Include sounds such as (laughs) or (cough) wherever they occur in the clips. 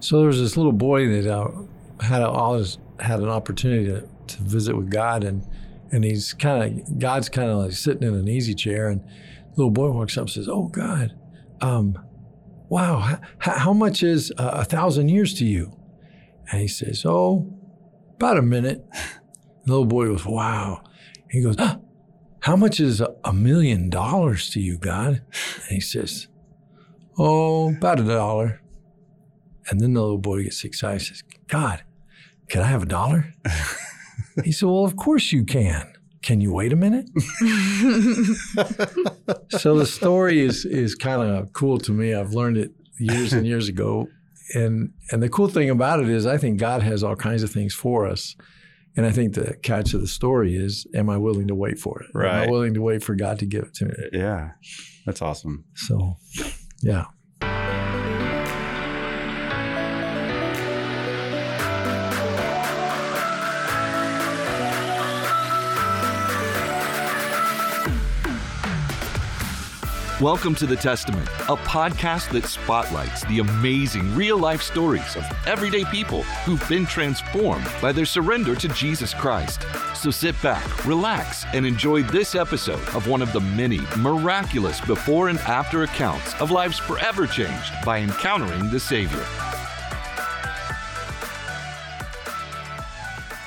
So there was this little boy that uh, had always had an opportunity to, to visit with God, and and he's kind of God's kind of like sitting in an easy chair, and the little boy walks up and says, "Oh God, um, wow, h- how much is uh, a thousand years to you?" And he says, "Oh, about a minute." The little boy goes, "Wow." He goes, "Ah, "How much is a million dollars to you, God?" And he says, "Oh, about a dollar." And then the little boy gets excited. Says, "God, can I have a dollar?" (laughs) he said, "Well, of course you can." Can you wait a minute? (laughs) so the story is is kind of cool to me. I've learned it years and years ago, and and the cool thing about it is I think God has all kinds of things for us, and I think the catch of the story is, am I willing to wait for it? Am I willing to wait for God to give it to me? Yeah, that's awesome. So, yeah. Welcome to The Testament, a podcast that spotlights the amazing real life stories of everyday people who've been transformed by their surrender to Jesus Christ. So sit back, relax, and enjoy this episode of one of the many miraculous before and after accounts of lives forever changed by encountering the Savior.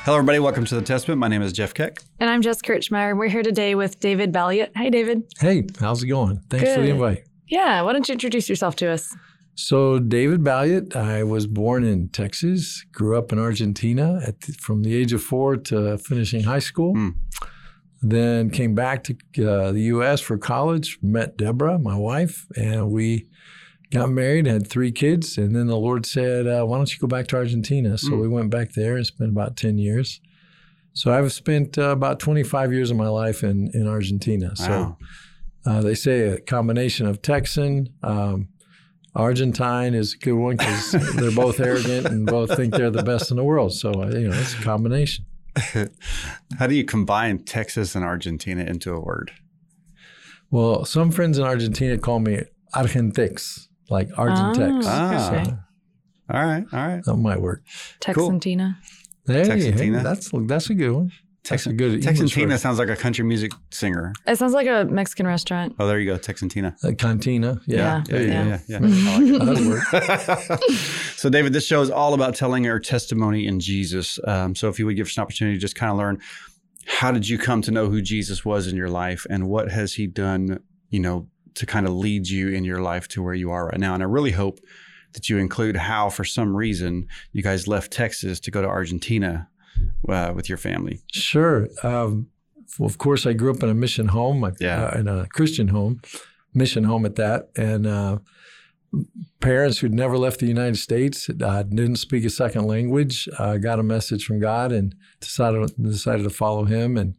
Hello, everybody. Welcome to the Testament. My name is Jeff Keck. And I'm Jess Kirchmeyer. We're here today with David Balliot. Hi, David. Hey, how's it going? Thanks for the Good. invite. Yeah, why don't you introduce yourself to us? So, David Balliot, I was born in Texas, grew up in Argentina at the, from the age of four to finishing high school. Hmm. Then came back to uh, the U.S. for college, met Deborah, my wife, and we got married, had three kids. And then the Lord said, uh, Why don't you go back to Argentina? So Hmm. we went back there and spent about 10 years. So I've spent uh, about 25 years of my life in, in Argentina. So uh, they say a combination of Texan, um, Argentine is a good one because (laughs) they're both arrogant and both think they're the best in the world. So uh, you know, it's a combination. (laughs) How do you combine Texas and Argentina into a word? Well, some friends in Argentina call me Argentex, like Argentex. Ah. okay. All right. All right. That might work. Texantina. There you Texantina? hey, That's that's a good one. That's a good English Texantina word. sounds like a country music singer. It sounds like a Mexican restaurant. Oh, there you go. Texantina. Uh, cantina. Yeah. Yeah. There you yeah, yeah, yeah. Like. That'll work. (laughs) so, David, this show is all about telling our testimony in Jesus. Um, so, if you would give us an opportunity to just kind of learn how did you come to know who Jesus was in your life and what has he done, you know, to kind of lead you in your life to where you are right now. And I really hope that you include how, for some reason, you guys left Texas to go to Argentina uh, with your family. Sure. Um, well, of course, I grew up in a mission home, uh, Yeah. in a Christian home, mission home at that, and uh, parents who'd never left the United States, uh, didn't speak a second language, uh, got a message from God and decided decided to follow Him, and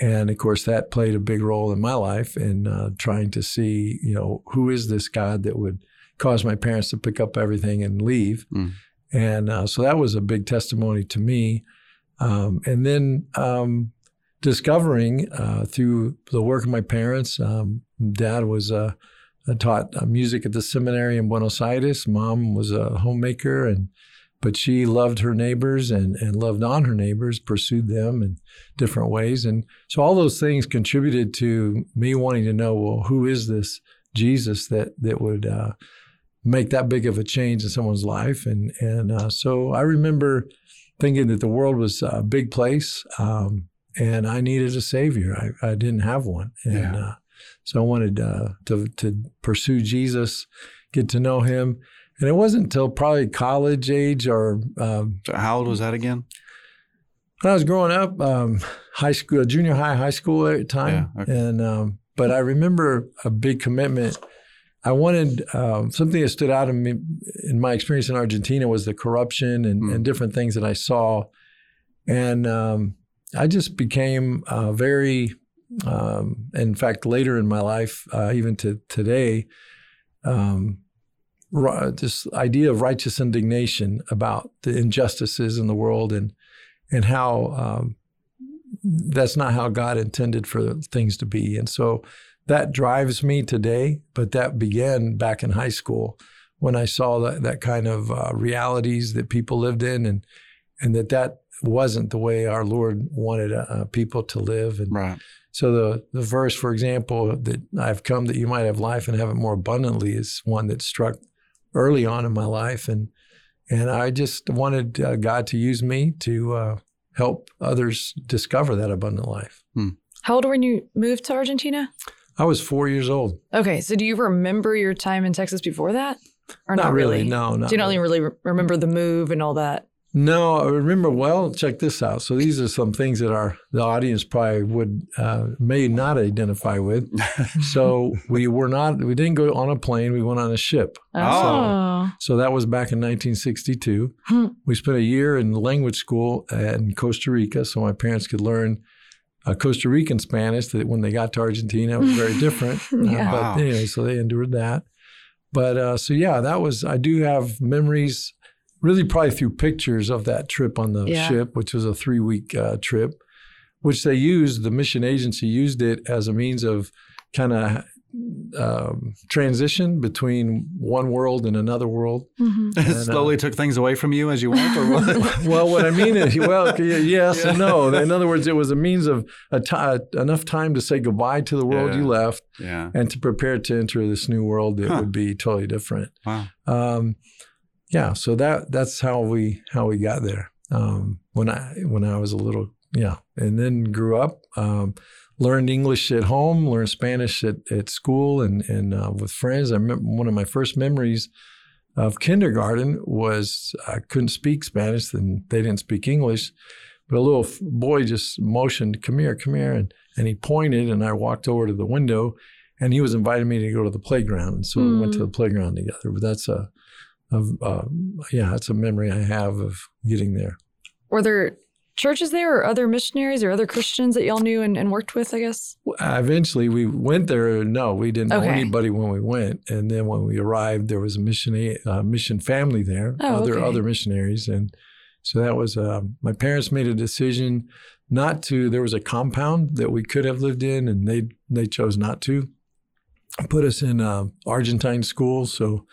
and of course that played a big role in my life in uh, trying to see, you know, who is this God that would cause my parents to pick up everything and leave, Mm. and uh, so that was a big testimony to me. Um, and then um, discovering uh, through the work of my parents, um, dad was uh, taught uh, music at the seminary in Buenos Aires. Mom was a homemaker, and but she loved her neighbors and, and loved on her neighbors, pursued them in different ways. And so all those things contributed to me wanting to know, well, who is this Jesus that that would uh, make that big of a change in someone's life? And and uh, so I remember thinking that the world was a big place, um, and I needed a savior. I, I didn't have one, and Yeah. uh, so I wanted uh, to to pursue Jesus, get to know Him. And it wasn't until probably college age or um, So, how old was that again? when I was growing up, um, high school, junior high, high school at the time, Yeah, okay. and um, but I remember a big commitment. I wanted um, something that stood out in me in my experience in Argentina was the corruption and, Mm. and different things that I saw, and um, I just became uh, very. Um, in fact, later in my life, uh, even to today, um, this idea of righteous indignation about the injustices in the world and and how um, that's not how God intended for things to be. And so that drives me today. But that began back in high school when I saw that that kind of uh, realities that people lived in, and and that that wasn't the way our Lord wanted uh, people to live. And Right. so the the verse, for example, that I've come that you might have life and have it more abundantly, is one that struck early on in my life, and and I just wanted uh, God to use me to uh, help others discover that abundant life. How old were when you moved to Argentina? I was four years old. Okay, so do you remember your time in Texas before that? Or not, really? No, not Do you not really. really re- remember the move and all that? No, I remember well. Check this out. So these are some things that our the audience probably would uh, may not identify with. (laughs) So we were not. We didn't go on a plane. We went on a ship. Oh. So that was back in 1962. Hmm. We spent a year in language school in Costa Rica, so my parents could learn uh, Costa Rican Spanish. That when they got to Argentina, it was very different. Uh, (laughs) Yeah. but Wow. anyway, so they endured that. But uh, so yeah, that was. I do have memories, really probably through pictures of that trip on the Yeah. ship, which was a three week uh, trip, which they used. The mission agency used it as a means of kind of. Um, transition between one world and another world. Mhm. It And, (laughs) uh, slowly took things away from you as you went, or what? (laughs) well, what I mean is, well, y- yes and no. In other words, it was a means of a ti- enough time to say goodbye to the world Yeah. you left yeah. and to prepare to enter this new world that Huh. would be totally different. Wow. Um, yeah, so that that's how we how we got there. Um, when I when I was a little yeah, and then grew up. Um, learned English at home, learned Spanish at, at school and and uh, with friends. I remember one of my first memories of kindergarten was I couldn't speak Spanish and they didn't speak English, but a little boy just motioned, "Come here, come here," and and he pointed, and I walked over to the window, and he was inviting me to go to the playground, and so we went to Hmm. the playground together. But that's a, a uh, yeah, that's a memory I have of getting there. Were there churches there or other missionaries or other Christians that y'all knew and, and worked with, I guess? Uh, Eventually, we went there. No, we didn't know anybody when we went, and then when we arrived, there was a mission uh, mission family there, Oh, other okay. other missionaries, and so that was. Um, my parents made a decision not to. There was a compound that we could have lived in, and they they chose not to. Put us in uh, Argentine school, so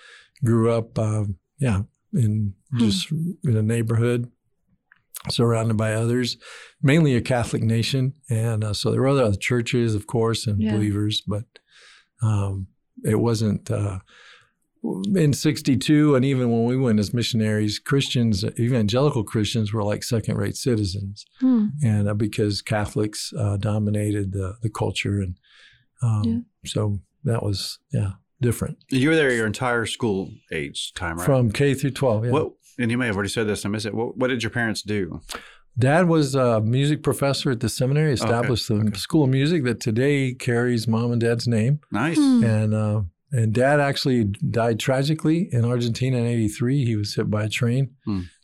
grew up. Um, yeah, in Hmm. just in a neighborhood surrounded by others, mainly a Catholic nation, and uh, so there were other churches, of course, and Yeah. believers, but um, it wasn't. Uh, in 62 and even when we went as missionaries christians evangelical christians were like second rate citizens Hmm. and uh, because catholics uh, dominated the, the culture and um, Yeah. so that was yeah different You were there your entire school age time, right? from k through 12 yeah. What? And you may have already said this. I missed it. What, what did your parents do? Dad was a music professor at the seminary, established the okay. school of music that today carries mom and dad's name. Nice. Hmm. And uh, and dad actually died tragically in Argentina in '83. He was hit by a train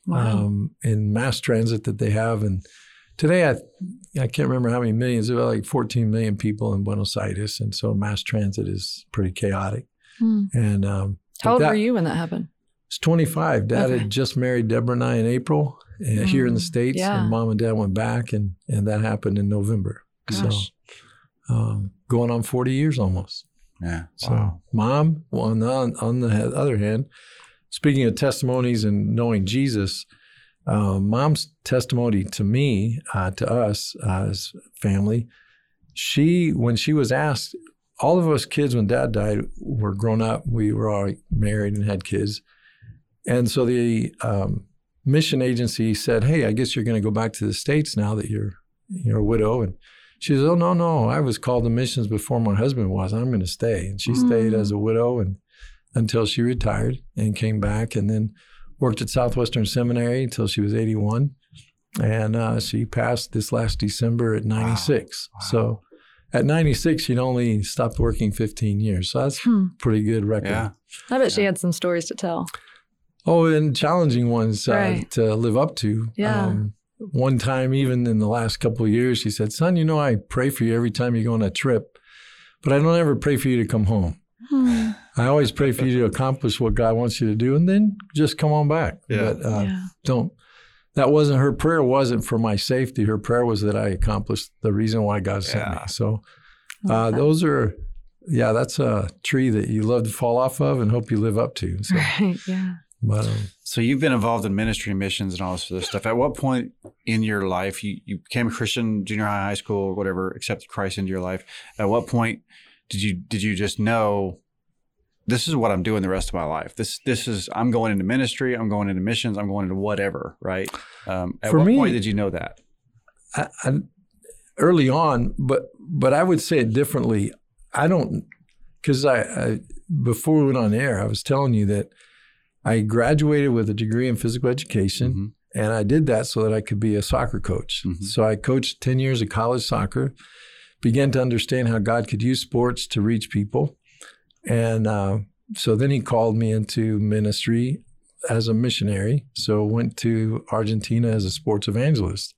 Wow. um, in mass transit that they have. And today, I I can't remember how many millions. There are like 14 million people in Buenos Aires, and so mass transit is pretty chaotic. Hmm. And um, How old that- were you when that happened? It's 25. Dad Okay. had just married Deborah and I in April uh, here in the Mm, States, yeah. and mom and dad went back, and, and that happened in November. Gosh. So, um, going on 40 years almost. Yeah. So, mom, on the, on the other hand, speaking of testimonies and knowing Jesus, um, mom's testimony to me, uh, to us uh, as family, she, when she was asked, all of us kids when dad died were grown up. We were all married and had kids. And so the um, mission agency said, Hey, I guess you're going to go back to the States now that you're, you're a widow. And she says, Oh, no, no. I was called to missions before my husband was. I'm going to stay. And she stayed Mm. as a widow and until she retired and came back and then worked at Southwestern Seminary until she was 81. And uh, she passed this last December at 96. Wow. So at 96, she'd only stopped working 15 years. So that's Hmm. a pretty good record. Yeah. I bet she had some stories to tell. Oh, and challenging ones uh, Right. to live up to. Yeah. Um, one time, even in the last couple of years, she said, "Son, you know I pray for you every time you go on a trip, but I don't ever pray for you to come home. Hmm. I always pray for you to accomplish what God wants you to do, and then just come on back. Yeah. But uh, yeah. don't." That wasn't her prayer. Wasn't for my safety. Her prayer was that I accomplished the reason why God sent Yeah. me. So uh, those are yeah, that's a tree that you love to fall off of and hope you live up to. So, (laughs) Right. Yeah. but um, So you've been involved in ministry missions and all this other stuff. At what point in your life you, you became a Christian, junior high, high school, whatever, accepted Christ into your life? At what point did you did you just know this is what I'm doing the rest of my life? This this is I'm going into ministry, I'm going into missions, I'm going into whatever, right? Um, at For what me- point did you know that? I, I, early on, but but I would say it differently. I don't because I, I before we went on air, I was telling you that I graduated with a degree in physical education, Mhm. and I did that so that I could be a soccer coach. Mhm. So I coached ten years of college soccer, began to understand how God could use sports to reach people, and uh, so then He called me into ministry as a missionary. So went to Argentina as a sports evangelist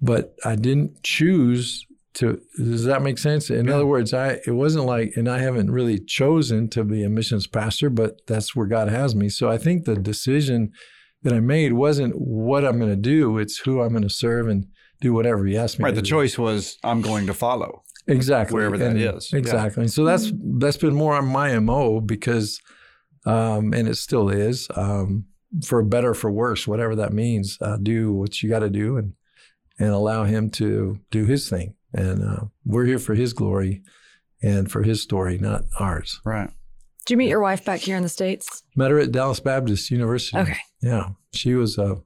but I didn't choose to. Does that make sense? In Yeah. other words, I it wasn't like, and I haven't really chosen to be a missions pastor, but that's where God has me. So I think the decision that I made wasn't what I'm going to do; it's who I'm going to serve and do whatever He asked me. Right. The do. choice was I'm going to follow. Exactly wherever that and, is. Yeah. Exactly. So that's that's been more on my mo because, um, and it still is, um, for better for worse, whatever that means. Uh, do what you got to do and and allow Him to do His thing. And uh, we're here for His glory and for His story, not ours. Right. Did you meet your wife back here in the states? Met her at Dallas Baptist University. Okay. Yeah, she was a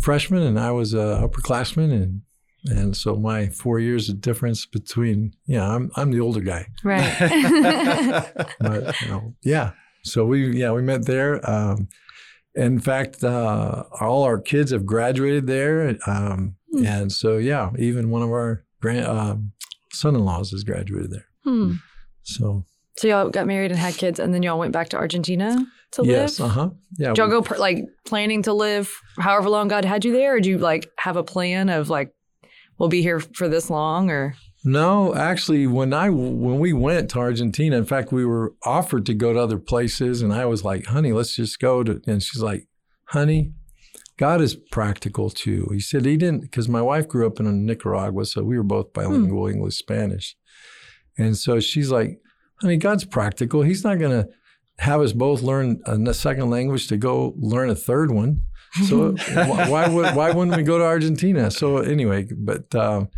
freshman and I was a upperclassman, and and so my four years of difference between yeah, I'm I'm the older guy. Right. (laughs) (laughs) but you know, yeah. So we yeah we met there. Um, in fact, uh, all our kids have graduated there, um, Hmm. and so yeah, even one of our grand um, son-in-laws has graduated there. Hmm. So So y'all got married and had kids, and then y'all went back to Argentina to yes, live. uh huh, yeah. Did y'all we- go per, like planning to live however long God had you there, or do you like have a plan of like we'll be here for this long, or No, actually, when I when we went to Argentina, in fact, we were offered to go to other places, and I was like, "Honey, let's just go." To, and she's like, "Honey, God is practical too." He said he didn't because my wife grew up in Nicaragua, so we were both bilingual, hmm. English Spanish, and so she's like, "Honey, God's practical. He's not going to have us both learn a second language to go learn a third one." So (laughs) why, why would why wouldn't we go to Argentina? So anyway, but. Um,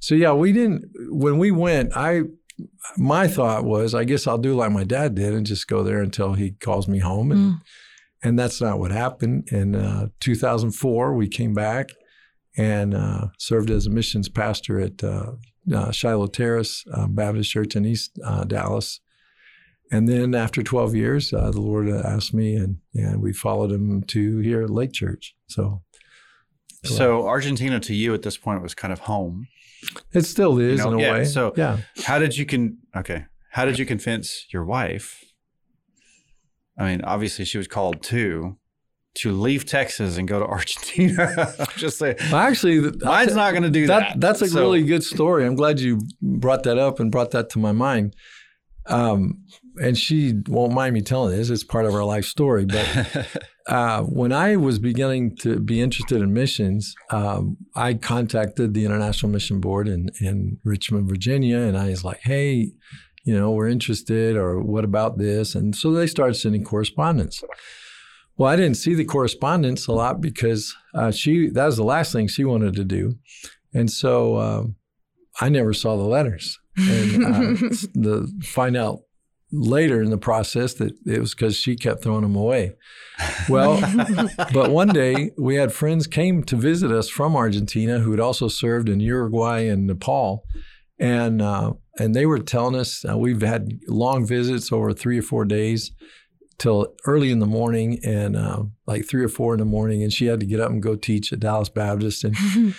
so yeah, we didn't. When we went, I my thought was, I guess I'll do like my dad did and just go there until he calls me home, and Mm. and that's not what happened. In uh, 2004, we came back and uh, served as a missions pastor at uh, uh, Shiloh Terrace uh, Baptist Church in East uh, Dallas. And then after 12 years, uh, the Lord asked me, and and we followed him to here at Lake Church. So So Argentina to you at this point was kind of home. it still is know, in a yeah, way. so- yeah. How did you can okay? How did you convince your wife? I mean, obviously she was called too to leave Texas and go to (laughs) Argentina. Just say, Well, actually, mine's not going to do that. that, that's a So- really good story. I'm glad you brought that up and brought that to my mind. Um, and she won't mind me telling this; it's part of our life story. But (laughs) uh, when I was beginning to be interested in missions, um, I contacted the International Mission Board in, in Richmond, Virginia, and I was like, "Hey, you know, we're interested, or what about this?" And so they started sending correspondence. Well, I didn't see the correspondence a lot because uh, she that was the last thing she wanted to do, and so um, I never saw the letters. And uh, (laughs) the find out later in the process that it was because she kept throwing them away. Well, (laughs) but one day we had friends came to visit us from Argentina who had also served in Uruguay and Nepal, and uh, and they were telling us uh, we've had long visits over three or four days till early in the morning and uh, like three or four in the morning, and she had to get up and go teach at Dallas Baptist and. (laughs)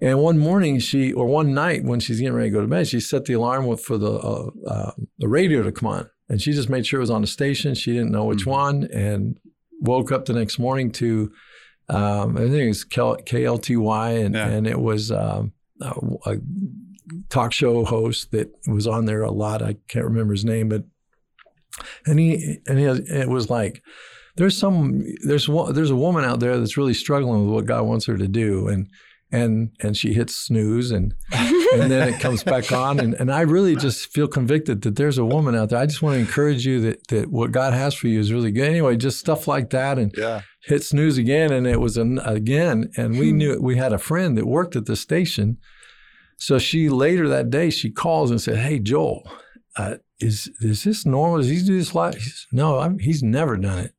And one morning, she or one night when she's getting ready to go to bed, she set the alarm for the uh, uh, the radio to come on, and she just made sure it was on the station. She didn't know which Mhm. one, and woke up the next morning to um, I think it was KLTY, and Yeah. and it was um, a, a talk show host that was on there a lot. I can't remember his name, but and he and he, it was like there's some there's there's a woman out there that's really struggling with what God wants her to do, and and and she hits snooze and (laughs) and then it comes back on. And, and I really just feel convicted that there's a woman out there. I just want to encourage you that, that what God has for you is really good. Anyway, just stuff like that. And Yeah. hit snooze again. And it was an, again. And we knew we had a friend that worked at the station. So she later that day, she calls and said, Hey, Joel, uh, is, is this normal? Does he do this? He says, no, I'm, he's never done it.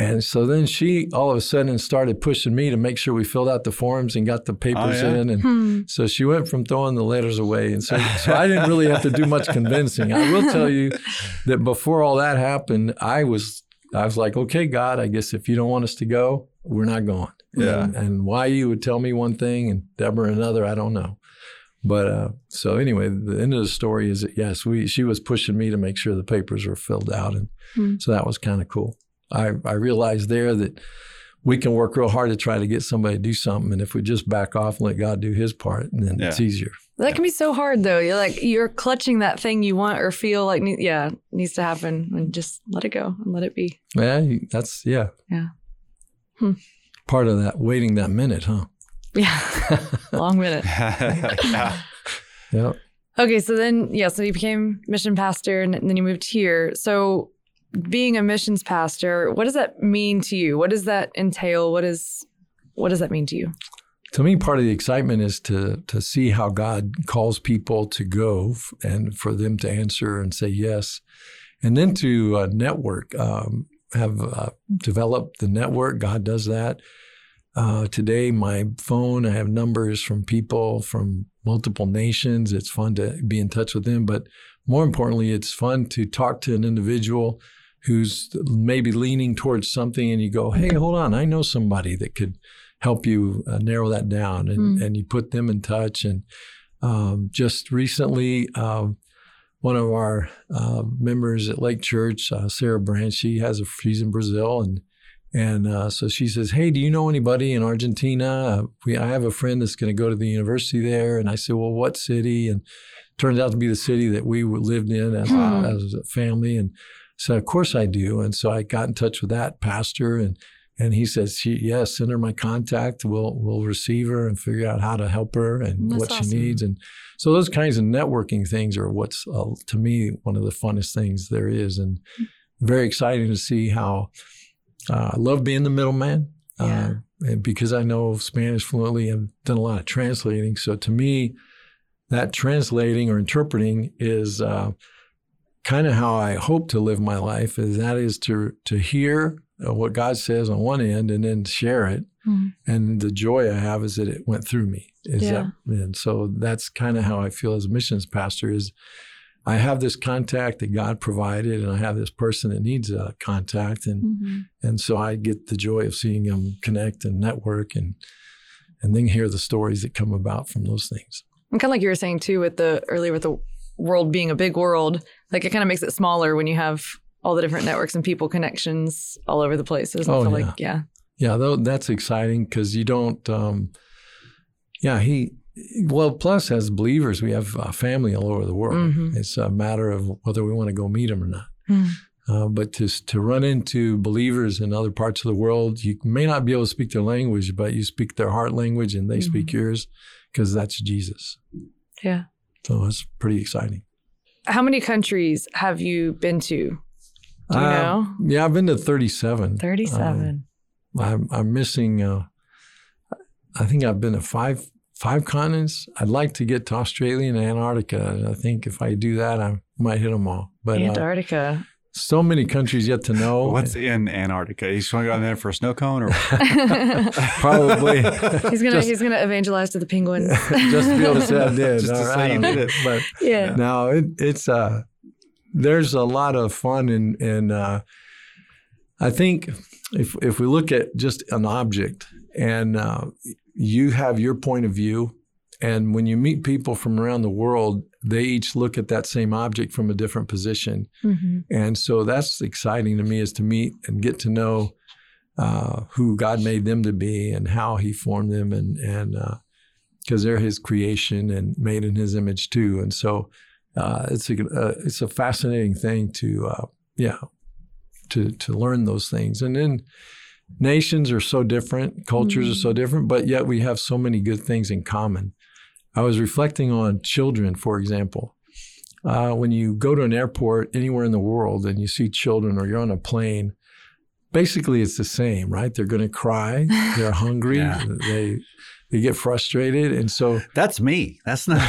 And so then she all of a sudden started pushing me to make sure we filled out the forms and got the papers yeah? in. And Hmm. so she went from throwing the letters away. And so, (laughs) so I didn't really have to do much convincing. I will tell you (laughs) that before all that happened, I was I was like, okay, God, I guess if you don't want us to go, we're not going. Yeah. And, and why you would tell me one thing and Deborah another, I don't know. But uh, so anyway, the end of the story is that yes, we she was pushing me to make sure the papers were filled out, and Hmm. so that was kind of cool. I I realized there that we can work real hard to try to get somebody to do something, and if we just back off and let God do His part, then it's easier. That can be so hard though. You're like you're clutching that thing you want or feel like ne- yeah needs to happen and just let it go and let it be. Yeah, that's yeah. Yeah. Hmm. Part of that waiting that minute, huh? Yeah, (laughs) long minute. (laughs) yeah. Yeah. Okay, so then yeah, so you became mission pastor and then you moved here. So being a missions pastor, what does that mean to you? What does that entail? What is what does that mean to you? To me, part of the excitement is to to see how God calls people to go and for them to answer and say yes, and then to uh, network, um, have uh, developed the network. God does that. Uh, today, my phone, I have numbers from people from multiple nations. It's fun to be in touch with them, but more importantly, it's fun to talk to an individual who's maybe leaning towards something, and you go, "Hey, hold on, I know somebody that could." help you uh, narrow that down and, Mm. and you put them in touch and um, just recently um, one of our uh, members at lake church uh, sarah branch she has a she's in brazil and and uh, so she says hey do you know anybody in argentina uh, we, i have a friend that's going to go to the university there and i said well what city and turns out to be the city that we lived in as, Hmm. as a family and so of course i do and so i got in touch with that pastor and and he says, she, yes, send her my contact. We'll we'll receive her and figure out how to help her and That's what awesome. she needs. And so those kinds of networking things are what's uh, to me one of the funnest things there is, and very exciting to see how uh, I love being the middleman. Yeah. Uh, and because I know Spanish fluently, I've done a lot of translating. So to me, that translating or interpreting is uh, kind of how I hope to live my life. Is that is to to hear uh, what God says on one end and then share it. Mhm. And the joy I have is that it went through me. Is Yeah. that, and so that's kind of how I feel as a missions pastor is I have this contact that God provided and I have this person that needs a contact and Mhm. and so I get the joy of seeing them connect and network and and then hear the stories that come about from those things. And kind of like you were saying too, with the earlier with the world being a big world, like it kind of makes it smaller when you have all the different networks and people connections all over the place. Doesn't Oh, yeah. like yeah, Yeah, though that's exciting because you don't. Um, yeah, he. Well, plus as believers, we have uh, family all over the world. Mhm. It's a matter of whether we want to go meet them or not. Mm. Uh, but to to run into believers in other parts of the world, you may not be able to speak their language, but you speak their heart language, and they speak yours because that's Jesus. yeah. So it's pretty exciting. How many countries have you been to? Do you Uh, know? Yeah, I've been to thirty-seven. Thirty-seven. Um, I'm, I'm missing. Uh, I think I've been to five five continents. I'd like to get to Australia and Antarctica. I think if I do that, I might hit them all. But uh, Antarctica. So many countries yet to know. What's in Antarctica? He's going to go in there for a snow cone or (laughs) Probably he's gonna just, he's gonna evangelize to the penguins. (laughs) just to be able to say I did. Just to Or I say you did it. But yeah. no, it, it's uh, there's a lot of fun in in uh, I think if if we look at just an object and uh, you have your point of view, and when you meet people from around the world, they each look at that same object from a different position, Mhm. and so that's exciting to me is to meet and get to know uh, who God made them to be and how He formed them, and and because they're His creation and made in His image too, and so uh, it's a uh, it's a fascinating thing to uh, yeah to to learn those things, and then nations are so different, cultures are so different, but yet we have so many good things in common. I was reflecting on children, for example. Uh, when you go to an airport anywhere in the world and you see children or you're on a plane, basically it's the same, right? They're going to cry, they're (laughs) hungry, Yeah. they they get frustrated, and so That's me. That's not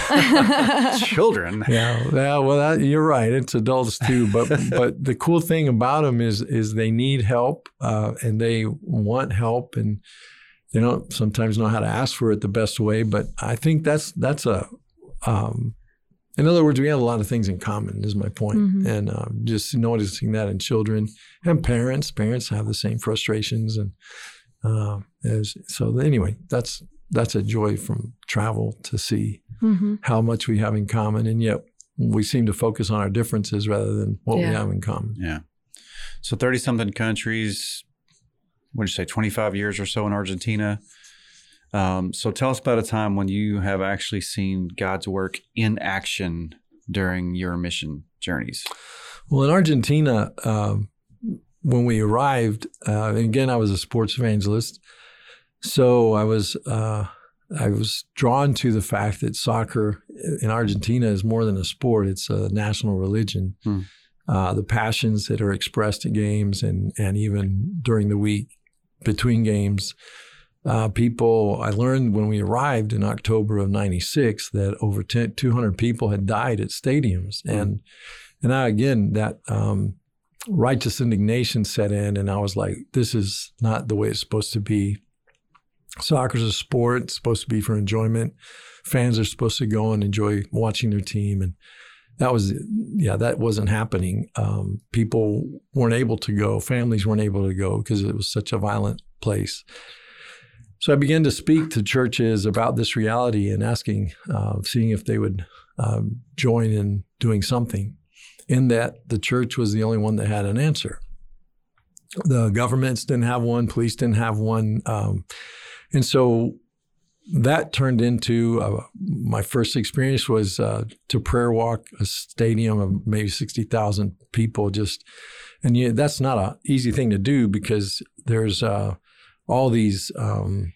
(laughs) children. yeah, yeah. Well, that, you're right. It's adults too, but (laughs) but the cool thing about them is is they need help uh, and they want help, and they don't sometimes know how to ask for it the best way. But I think that's that's a um, in other words, we have a lot of things in common. Is my point. Mhm. and um, just noticing that in children and parents. Parents have the same frustrations, and uh, as, so anyway, that's that's a joy from travel to see hmm how much we have in common, and yet we seem to focus on our differences rather than what we have in common. Yeah. So 30 something countries, what did you say, 25 years or so in Argentina. Um, so tell us about a time when you have actually seen God's work in action during your mission journeys. Well, in Argentina, um, when we arrived, uh, and again, I was a sports evangelist, so I was uh, I was drawn to the fact that soccer in Argentina is more than a sport; it's a national religion. Hmm. Uh, the passions that are expressed at games and and even during the week between games. Uh, people, I learned when we arrived in October of '96 that over 10, 200 people had died at stadiums, Hmm. and and I, again, that um, righteous indignation set in, and I was like, this is not the way it's supposed to be. Soccer's a sport, it's supposed to be for enjoyment. Fans are supposed to go and enjoy watching their team. And that was, yeah, that wasn't happening. Um, people weren't able to go, families weren't able to go because it was such a violent place. So I began to speak to churches about this reality and asking, uh, seeing if they would um, join in doing something in that the church was the only one that had an answer. The governments didn't have one, police didn't have one. Um, and so that turned into uh, my first experience was uh, to prayer walk a stadium of maybe 60,000 people just and you, that's not an easy thing to do because there's uh, all these um,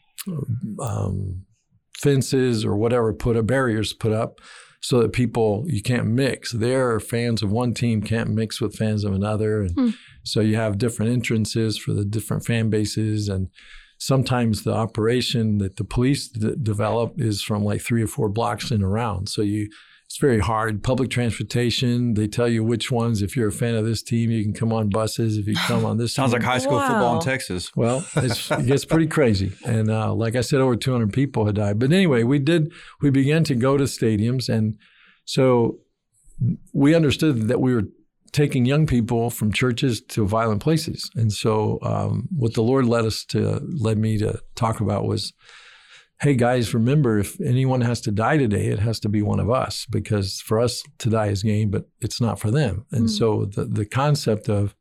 um, fences or whatever put up barriers put up so that people you can't mix. There, are fans of one team can't mix with fans of another, and Hmm. so you have different entrances for the different fan bases. And sometimes the operation that the police d- develop is from like three or four blocks in around. So you it's very hard. Public transportation, they tell you which ones. If you're a fan of this team, you can come on buses. If you come on this, (laughs) Sounds team- like high school football in Texas. well, it's, it gets pretty crazy, and uh, like I said, over 200 people had died. But anyway, we did. We began to go to stadiums, and so we understood that we were taking young people from churches to violent places. And so, um, what the Lord led us to led me to talk about was, hey guys, remember if anyone has to die today, it has to be one of us because for us to die is gain, but it's not for them. And Mm. so the the concept of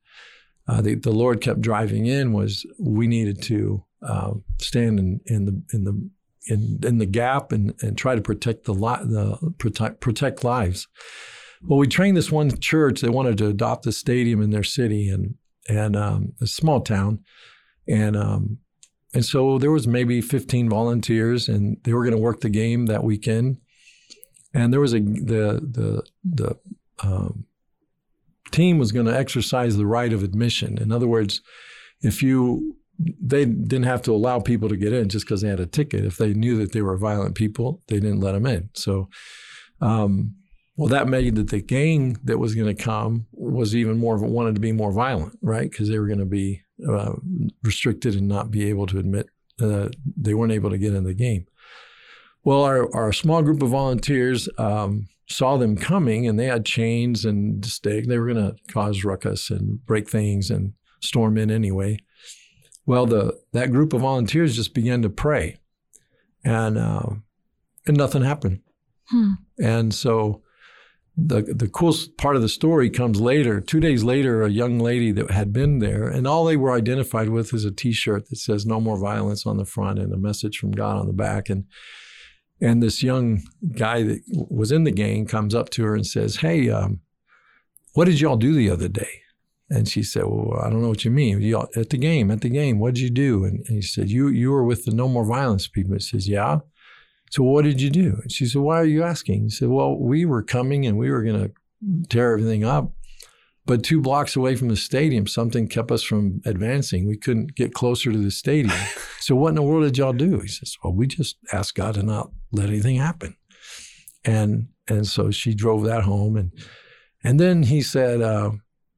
uh, the, the Lord kept driving in was we needed to um, stand in, in the in the in, in the gap and, and try to protect the li- the protect protect lives. Well, we trained this one church. They wanted to adopt a stadium in their city and and um, a small town, and um, and so there was maybe 15 volunteers, and they were going to work the game that weekend. And there was a the the the um, team was going to exercise the right of admission. In other words, if you they didn't have to allow people to get in just because they had a ticket. If they knew that they were violent people, they didn't let them in. So, um, well, that made that the gang that was going to come was even more of a wanted to be more violent, right? Because they were going to be uh, restricted and not be able to admit uh, they weren't able to get in the game. Well, our, our small group of volunteers um, saw them coming and they had chains and stake. They were going to cause ruckus and break things and storm in anyway. Well, the that group of volunteers just began to pray, and uh, and nothing happened. Hmm. And so the the cool part of the story comes later. Two days later, a young lady that had been there, and all they were identified with is a T-shirt that says "No More Violence" on the front and a message from God on the back. And and this young guy that was in the gang comes up to her and says, "Hey, um, what did y'all do the other day?" And she said, "Well, I don't know what you mean. Y'all, at the game, at the game, what did you do?" And, and he said, "You you were with the No More Violence people." He says, "Yeah." So what did you do? And she said, Why are you asking? He said, Well, we were coming and we were going to tear everything up. But two blocks away from the stadium, something kept us from advancing. We couldn't get closer to the stadium. (laughs) so what in the world did y'all do? He says, Well, we just asked God to not let anything happen. And and so she drove that home and and then he said, uh,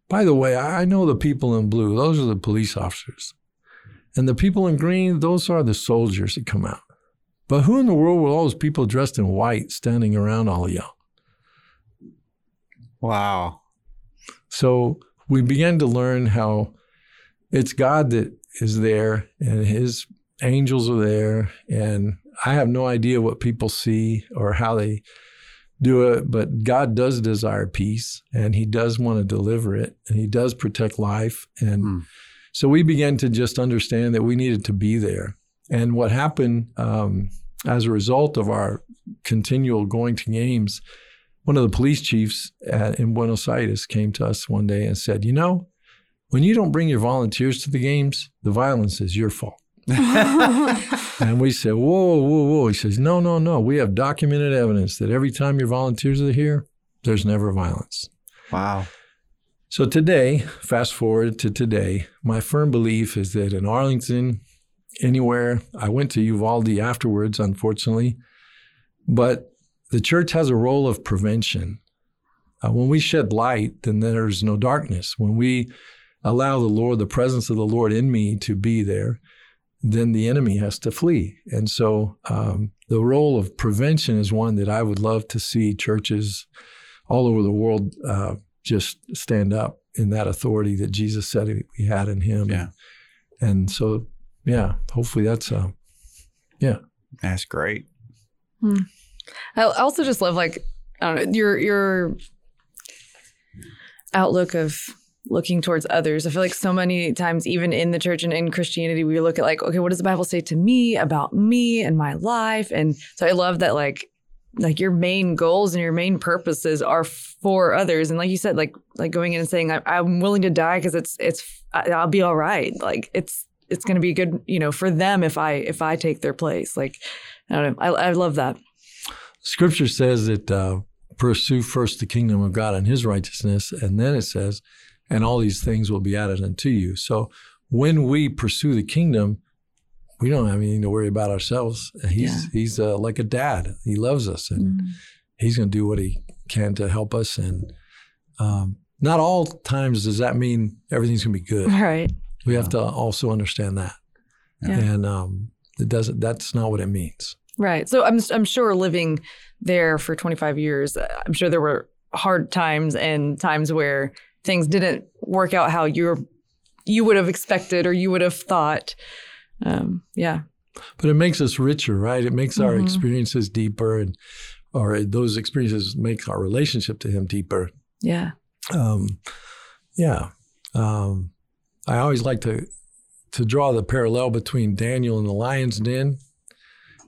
by the way, I know the people in blue, those are the police officers. And the people in green, those are the soldiers that come out. But who in the world were all those people dressed in white standing around all of y'all? Wow. So we began to learn how it's God that is there and his angels are there. And I have no idea what people see or how they do it, but God does desire peace and he does want to deliver it and he does protect life. And Hmm. so we began to just understand that we needed to be there. And what happened um, as a result of our continual going to games, one of the police chiefs at, in Buenos Aires came to us one day and said, You know, when you don't bring your volunteers to the games, the violence is your fault. (laughs) And we said, Whoa, whoa, whoa. He says, No, no, no. We have documented evidence that every time your volunteers are here, there's never violence. Wow. So today, fast forward to today, my firm belief is that in Arlington, anywhere, I went to Uvalde afterwards, unfortunately, but the church has a role of prevention. Uh, when we shed light, then there's no darkness. When we allow the Lord, the presence of the Lord in me to be there, then the enemy has to flee. And so um, the role of prevention is one that I would love to see churches all over the world uh, just stand up in that authority that Jesus said we had in Him. Yeah. And so, yeah, hopefully that's uh, yeah, That's great. I also just love like I don't know your your outlook of looking towards others. I feel like so many times, even in the church and in Christianity, we look at like, okay, what does the Bible say to me about me and my life? And so I love that like like your main goals and your main purposes are for others. And like you said, like like going in and saying, I, I'm willing to die because it's it's I'll be all right. Like it's it's going to be good, you know, for them if I if I take their place. Like I don't know, I, I love that. Scripture says that uh, pursue first the kingdom of God and His righteousness, and then it says, and all these things will be added unto you. So when we pursue the kingdom, we don't have anything to worry about ourselves. He's Yeah. he's uh, like a dad. He loves us, and he's going to do what he can to help us. And um, not all times does that mean everything's going to be good. All (laughs) right. We have to also understand that, Yeah. and um, it doesn't. That's not what it means. Right. So I'm I'm sure living there for 25 years, uh, I'm sure there were hard times and times where things didn't work out how you're you would have expected or you would have thought. Um, yeah. But it makes us richer, right? It makes our Mhm. experiences deeper, and or those experiences make our relationship to Him deeper. Yeah. Um, yeah, um, I always like to to draw the parallel between Daniel and the lion's den,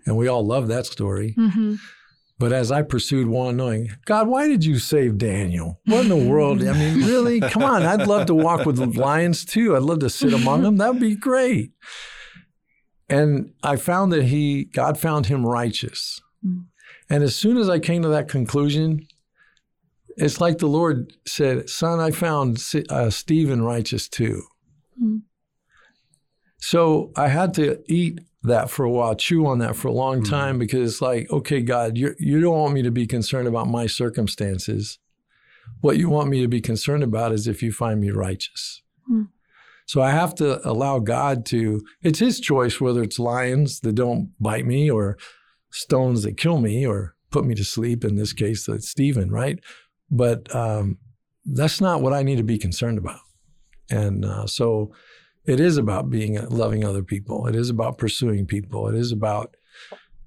and we all love that story. Mm-hmm. But as I pursued one, knowing God, why did you save Daniel? What in the world? I mean, really? Come on! I'd love to walk with the lions too. I'd love to sit among them. That would be great. And I found that he, God found him righteous. Mm. And as soon as I came to that conclusion, it's like the Lord said, Son, I found uh, Stephen righteous too. Mm. So I had to eat that for a while, chew on that for a long Mm. time because it's like, okay, God, you you don't want me to be concerned about my circumstances. What you want me to be concerned about is if you find me righteous. Mm. So I have to allow God to, it's His choice whether it's lions that don't bite me or stones that kill me or put me to sleep. In this case, it's Stephen, right? But um, that's not what I need to be concerned about. And uh, so it is about being loving other people. It is about pursuing people. It is about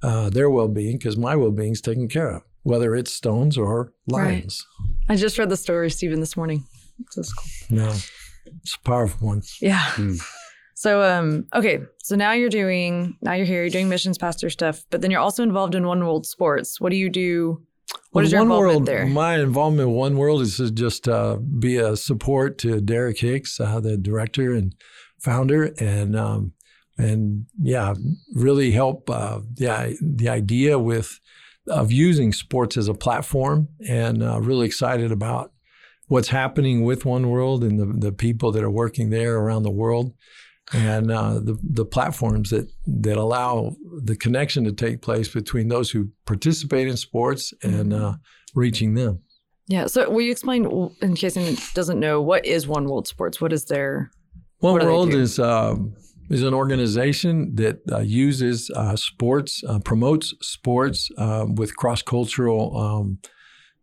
uh, their well-being because my well-being is taken care of, whether it's stones or Right. lions. I just read the story of Stephen this morning. So it's cool. No, it's a powerful one. Yeah. Mm. (laughs) So um okay, so now you're doing now you're here, you're doing missions pastor stuff, but then you're also involved in One World Sports. What do you do? What Well, is your One involvement World, there? My involvement in One World is to just uh, be a support to Derek Hicks, uh, the director and founder, and um, and yeah, really help uh, the the idea with of using sports as a platform, and uh, really excited about what's happening with One World and the the people that are working there around the world, and uh, the the platforms that that allow the connection to take place between those who participate in sports and uh, reaching them. Yeah. So will you explain, in case anyone doesn't know, what is One World Sports? What is their One What do they World is um, is an organization that uh, uses uh, sports, uh, promotes sports um, with cross cultural um,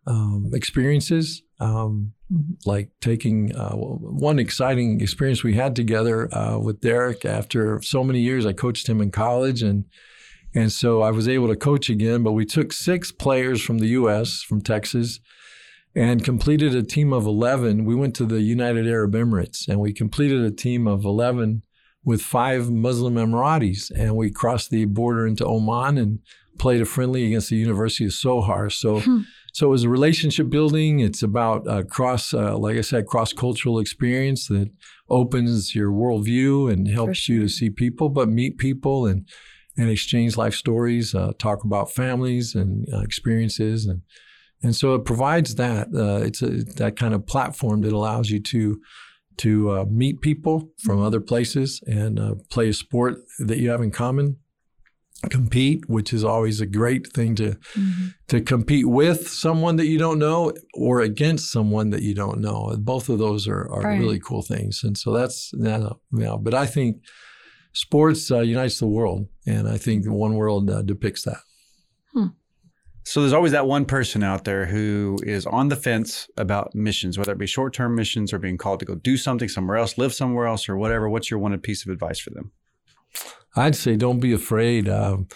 um, experiences. Um, like taking uh, one exciting experience we had together uh, with Derek after so many years. I coached him in college, and and so I was able to coach again. But we took six players from the U.S. from Texas and completed a team of 11. We went to the United Arab Emirates and we completed a team of 11 with five Muslim Emiratis. And we crossed the border into Oman and played a friendly against the University of Sohar. So, Hmm. So it was a relationship building. It's about uh, cross, uh, like I said, cross cultural experience that opens your worldview and helps you to see people, but meet people and and exchange life stories, uh, talk about families and uh, experiences, and and so it provides that. Uh, it's a, that kind of platform that allows you to to uh, meet people from other places and uh, play a sport that you have in common. Compete, which is always a great thing to to compete with someone that you don't know or against someone that you don't know. Both of those are, are Right. really cool things, and so that's yeah. yeah. But I think sports uh, unites the world, and I think One World uh, depicts that. So there's always that one person out there who is on the fence about missions, whether it be short-term missions or being called to go do something somewhere else, live somewhere else, or whatever. What's your one piece of advice for them? I'd say don't be afraid. Um,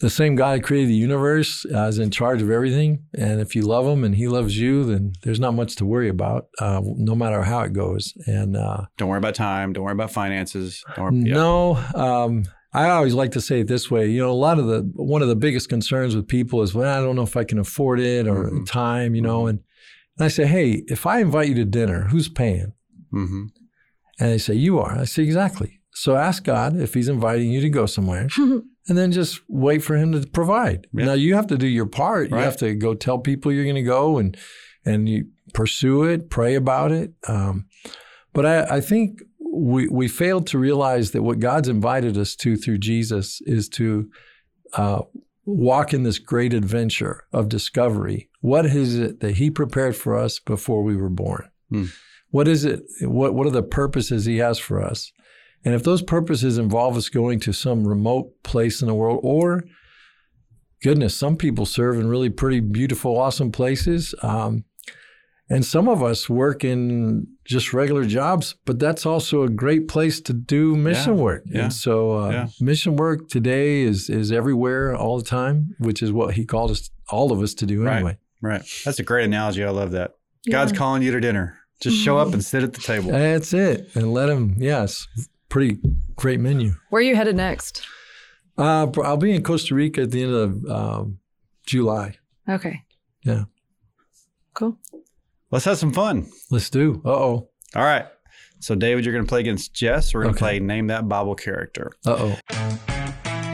the same God who created the universe uh, is in charge of everything, and if you love Him and He loves you, then there's not much to worry about, uh, no matter how it goes. And uh, Don't worry about time. Don't worry about finances. Worry, yeah. no, um, I always like to say it this way. You know, a lot of the one of the biggest concerns with people is, well, I don't know if I can afford it or Mhm. time. You know, and, and I say, hey, if I invite you to dinner, who's paying? hmm And they say, you are. I say, exactly. So ask God if He's inviting you to go somewhere. (laughs) and then just wait for him to provide. Yeah. Now you have to do your part. You have to go tell people you're going to go and and you pursue it, pray about it. Um, but I, I think we we failed to realize that what God's invited us to through Jesus is to uh, walk in this great adventure of discovery. What is it that He prepared for us before we were born? Hmm. What is it? What what are the purposes He has for us? And if those purposes involve us going to some remote place in the world, or goodness, some people serve in really pretty beautiful, awesome places. Um, and some of us work in just regular jobs, but that's also a great place to do mission Yeah, work. yeah, And so, uh, yeah. mission work today is is everywhere, all the time, which is what He called us, all of us, to do Right. anyway. Right. right. That's a great analogy. I love that. God's calling you to dinner. Just show up and sit at the table. That's it, and let Him. Yes, pretty great menu. Where are you headed next? Uh, I'll be in Costa Rica at the end of um, July. Okay. Yeah. Cool. Let's have some fun. Let's do. Uh oh. All right. So, David, you're going to play against Jess. We're going to Okay. play Name That Bible Character. Uh oh.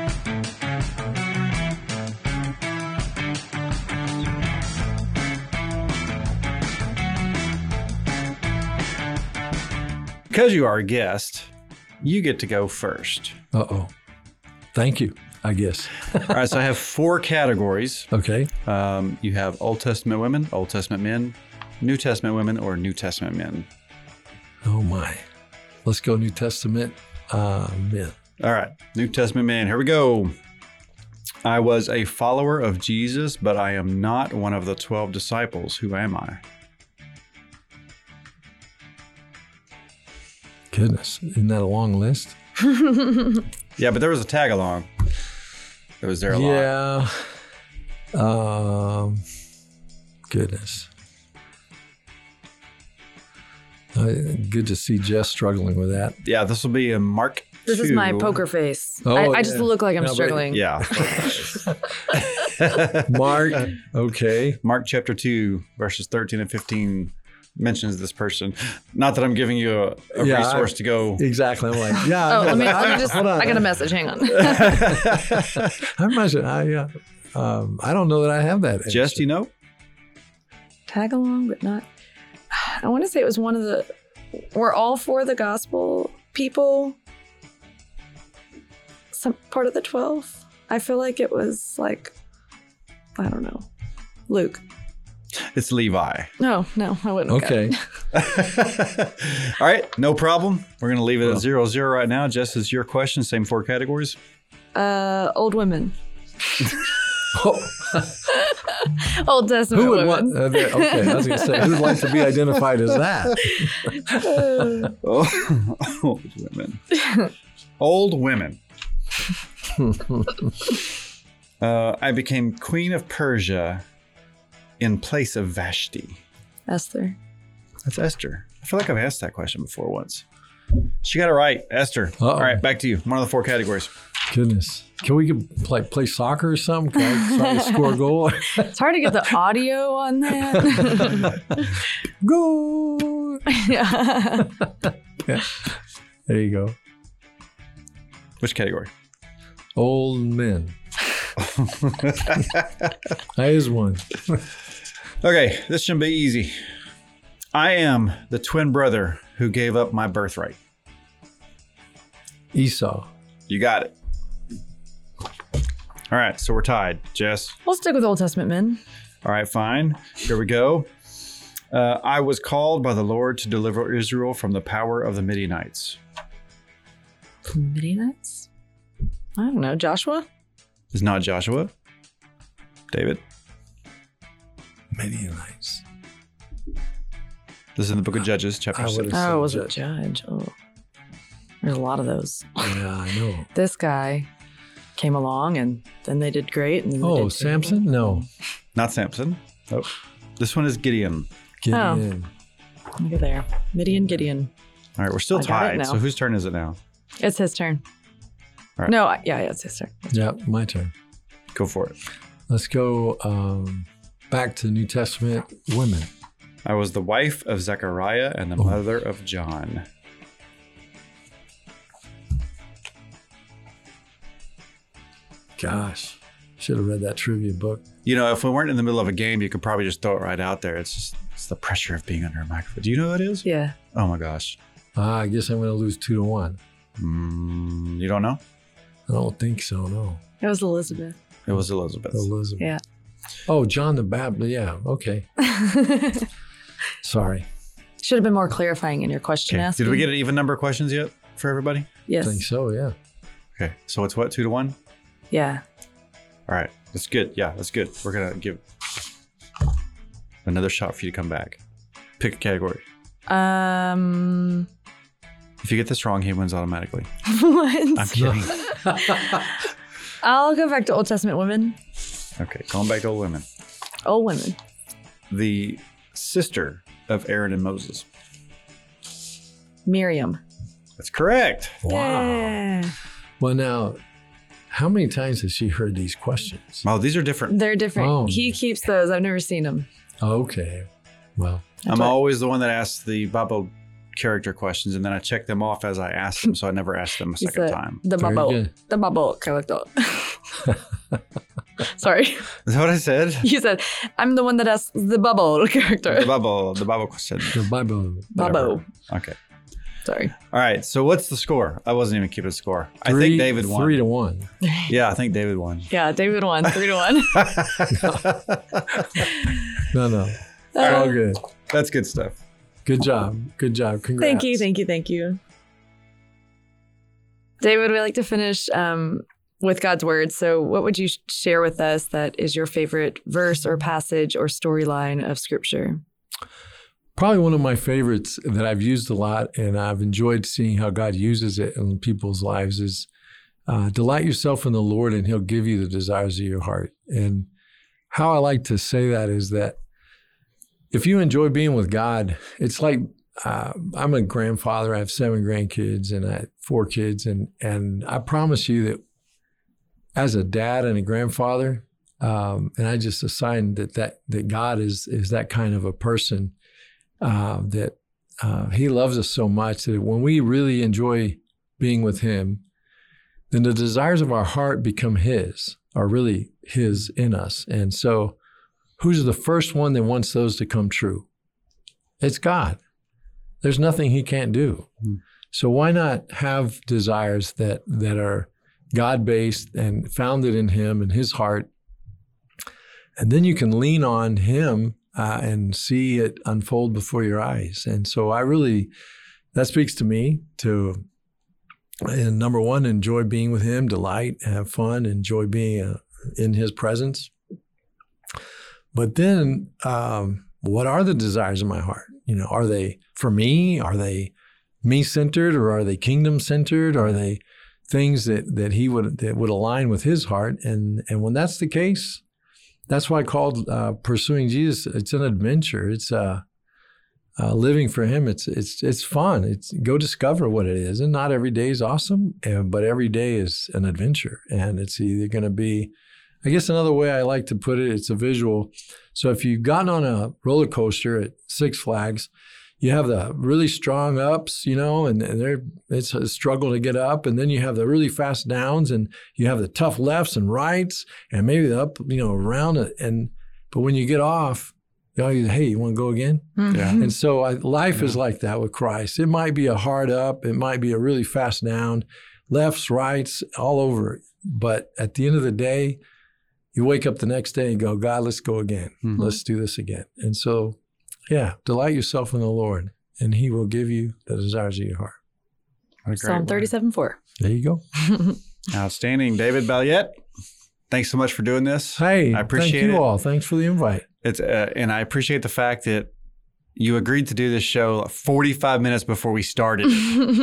Because you are a guest, you get to go first. Uh oh. Thank you. I guess. (laughs) All right. So, I have four categories. Okay. Um, you have Old Testament women, Old Testament men, New Testament women, or New Testament men. Oh my. Let's go New Testament. Uh, men. All right. New Testament man. Here we go. I was a follower of Jesus, but I am not one of the 12 disciples. Who am I? Goodness, isn't that a long list? (laughs) Yeah, but there was a tag along. It was there a lot. yeah. Um. Goodness. Uh, good to see Jess struggling with that. Yeah, this will be a Mark. This is my poker face. Oh, I, I just yeah. look like I'm No, but- struggling. Yeah. (laughs) Mark. Okay. Mark chapter 2, verses 13 and 15. Mentions this person. Not that I'm giving you a, a Yeah, resource I- to go. Exactly. I'm like, yeah. Oh, I let me, know. let me just. Hold on. I got a message. Hang on. (laughs) I imagine. I uh, um, I don't know that I have that. Jess, answer. do you know? Tag along, but not. I want to say it was one of the. We're all for the gospel people. Some part of the twelve. I feel like it was like, I don't know, Luke. It's Levi. No, no, I wouldn't. Okay. (laughs) (laughs) All right, no problem. We're going to leave it at zero zero right now. Jess, is your question same four categories? Uh, old women. (laughs) Oh, Old Testament who would women. want? Uh, there- okay, I was going to say, who'd like to be identified as that? Oh, old women. old women. Uh, I became queen of Persia in place of Vashti. Esther. That's Esther. I feel like I've asked that question before once. She got it right, Esther. Uh-oh. All right, back to you. One of the four categories. Goodness, can we get- play play soccer or something? Can I, so I can score a goal? (laughs) It's hard to get the audio on that. (laughs) goal. yeah. (laughs) There you go. Which category? Old men. (laughs) That is one. Okay, this should be easy. I am the twin brother who gave up my birthright. Esau. You got it. All right, so we're tied. Jess. We'll stick with Old Testament men. All right, fine. Here we go. Uh, I was called by the Lord to deliver Israel from the power of the Midianites. Midianites? I don't know. Joshua? Is not Joshua? David? Many Midianites. This is in the book of Judges, chapter I 6. would've- Oh, So was it judge. Judge? Oh. There's a lot of those. Yeah, I know. (laughs) This guy came along and then they did great. And then they Oh, did Samson? No. Not Samson. Oh. This one is Gideon. Get Oh. in. Look at there. Midian Gideon. All right, we're still I got it tied. now. So whose turn is it now? It's his turn. All right. No, I- yeah, yeah, it's his turn. Yeah, my turn. Go for it. Let's go um, back to New Testament women. I was the wife of Zechariah and the Oh. mother of John. Gosh, should have read that trivia book. You know, if we weren't in the middle of a game, you could probably just throw it right out there. It's just it's the pressure of being under a microphone. Do you know who it is? Yeah. Oh my gosh. Ah, I guess I'm going to lose two to one. Mm, you don't know? I don't think so. No, It was Elizabeth. It was Elizabeth. Elizabeth. Yeah. Oh, John the Baptist. Yeah. Okay. (laughs) Sorry. Should have been more clarifying in your question Okay. asking. Did we get an even number of questions yet for everybody? Yes. I think so. Yeah. Okay. So it's what, two to one? Yeah. All right. That's good. Yeah, that's good. We're going to give another shot for you to come back. Pick a category. Um. If you get this wrong, he wins automatically. (laughs) what? I'm kidding. (laughs) I'll go back to Old Testament women. okay. Going back to old women. Old women. The sister of Aaron and Moses. Miriam. That's correct. Wow. Yeah. Well, now, how many times has she heard these questions? Wow, these are different. They're different. Oh. He keeps those. I've never seen them. Okay. Well, I'm always the one that asks the Babo character questions, and then I check them off as I ask them, so I never ask them a (laughs) second said, time. The Very bubble. good. The bubble character. (laughs) Sorry. (laughs) Is that what I said? You said, I'm the one that asks the bubble character. the Babo, the Babo question. the Bible. Bubble. Okay. Sorry. All right. So what's the score? I wasn't even keeping a score. I think David won. Three to one. yeah, I think David won. Yeah, David won. Three to one. No, no. It's all Uh, good. That's good stuff. Good job. Good job. Congrats. Thank you, thank you, thank you. David, we like to finish um, with God's word. So, what would you share with us that is your favorite verse or passage or storyline of Scripture? Probably one of my favorites that I've used a lot, and I've enjoyed seeing how God uses it in people's lives is uh, delight yourself in the Lord, and He'll give you the desires of your heart. And how I like to say that is that if you enjoy being with God, it's like uh, I'm a grandfather. I have seven grandkids and I four kids, and and I promise you that as a dad and a grandfather, um, and I just assign that that that God is is that kind of a person uh, that uh, He loves us so much that when we really enjoy being with Him, then the desires of our heart become His, are really His in us. And so, who's the first one that wants those to come true? It's God. There's nothing He can't do. Hmm. So why not have desires that that are God based and founded in Him and His heart, and then you can lean on Him uh, and see it unfold before your eyes. And so I really that speaks to me to and number one, enjoy being with Him, delight, have fun, enjoy being uh, in His presence. But then, um, what are the desires of my heart? You know, are they for me? Are they me centered, or are they kingdom centered? Are they things that that He would that would align with His heart? And and when that's the case, that's why I called uh, pursuing Jesus. It's an adventure. It's uh, uh, living for Him. It's it's it's fun. It's go discover what it is, and not every day is awesome, uh, but every day is an adventure. And it's either going to be, I guess, another way I like to put it. It's a visual. So if you've gotten on a roller coaster at Six Flags, you have the really strong ups, you know, and, and they're, it's a struggle to get up. And then you have the really fast downs and you have the tough lefts and rights and maybe the up, you know, around it. And, but when you get off, you know, you, hey, you want to go again? Mm-hmm. Yeah. And so I, life is like that with Christ. It might be a hard up, it might be a really fast down, lefts, rights, all over. But at the end of the day, you wake up the next day and go, God, let's go again. Mhm. Let's do this again. And so, yeah, delight yourself in the Lord, and He will give you the desires of your heart. What a great Psalm 37 4. There you go. (laughs) Outstanding. David Balliet, thanks so much for doing this. Hey, I appreciate thank you it. all. Thanks for the invite. It's uh, and I appreciate the fact that you agreed to do this show 45 minutes before we started. (laughs)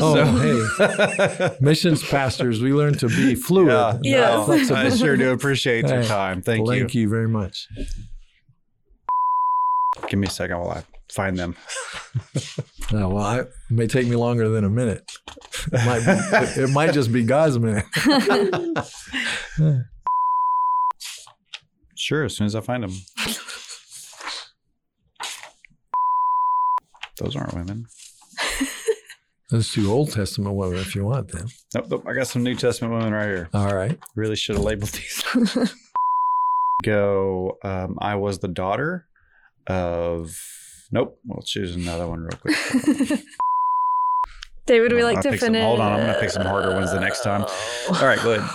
Oh, hey. (laughs) Missions pastors, we learn to be fluid. Yeah, Yes. no, flexible. I sure do appreciate your Hey, time. Thank, you. Thank you very much. Give me a second while I find them. (laughs) Oh, well, I, it may take me longer than a minute. It might, it, it might just be God's minute. Sure, as soon as I find them. Those aren't women. (laughs) Let's do Old Testament women if you want them. Nope, nope. I got some New Testament women right here. All right. Really should have labeled these. (laughs) Go. Um, I was the daughter of. Nope. We'll choose another one real quick. (laughs) David, we like gonna to some- finish. hold on, I'm gonna pick some harder ones the next time. All right, go ahead.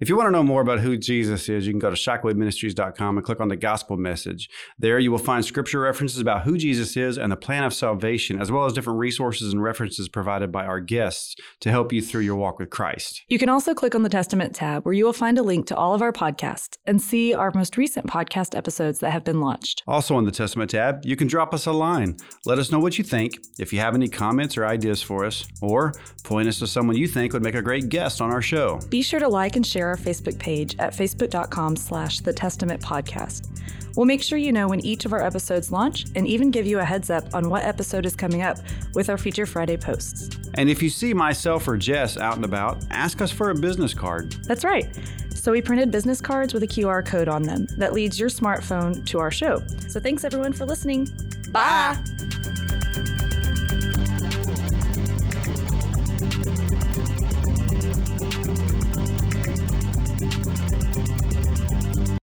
If you want to know more about who Jesus is, you can go to shockwaveministries.com and click on the gospel message. There you will find scripture references about who Jesus is and the plan of salvation, as well as different resources and references provided by our guests to help you through your walk with Christ. You can also click on the Testament tab where you will find a link to all of our podcasts and see our most recent podcast episodes that have been launched. Also, on the Testament tab, you can drop us a line. Let us know what you think, if you have any comments or ideas for us, or point us to someone you think would make a great guest on our show. Be sure to like and share our Facebook page at facebook.com slash the Testament Podcast. We'll make sure you know when each of our episodes launch and even give you a heads up on what episode is coming up with our Feature Friday posts. And if you see myself or Jess out and about, ask us for a business card. That's right. So we printed business cards with a QR code on them that leads your smartphone to our show. So thanks everyone for listening. Bye.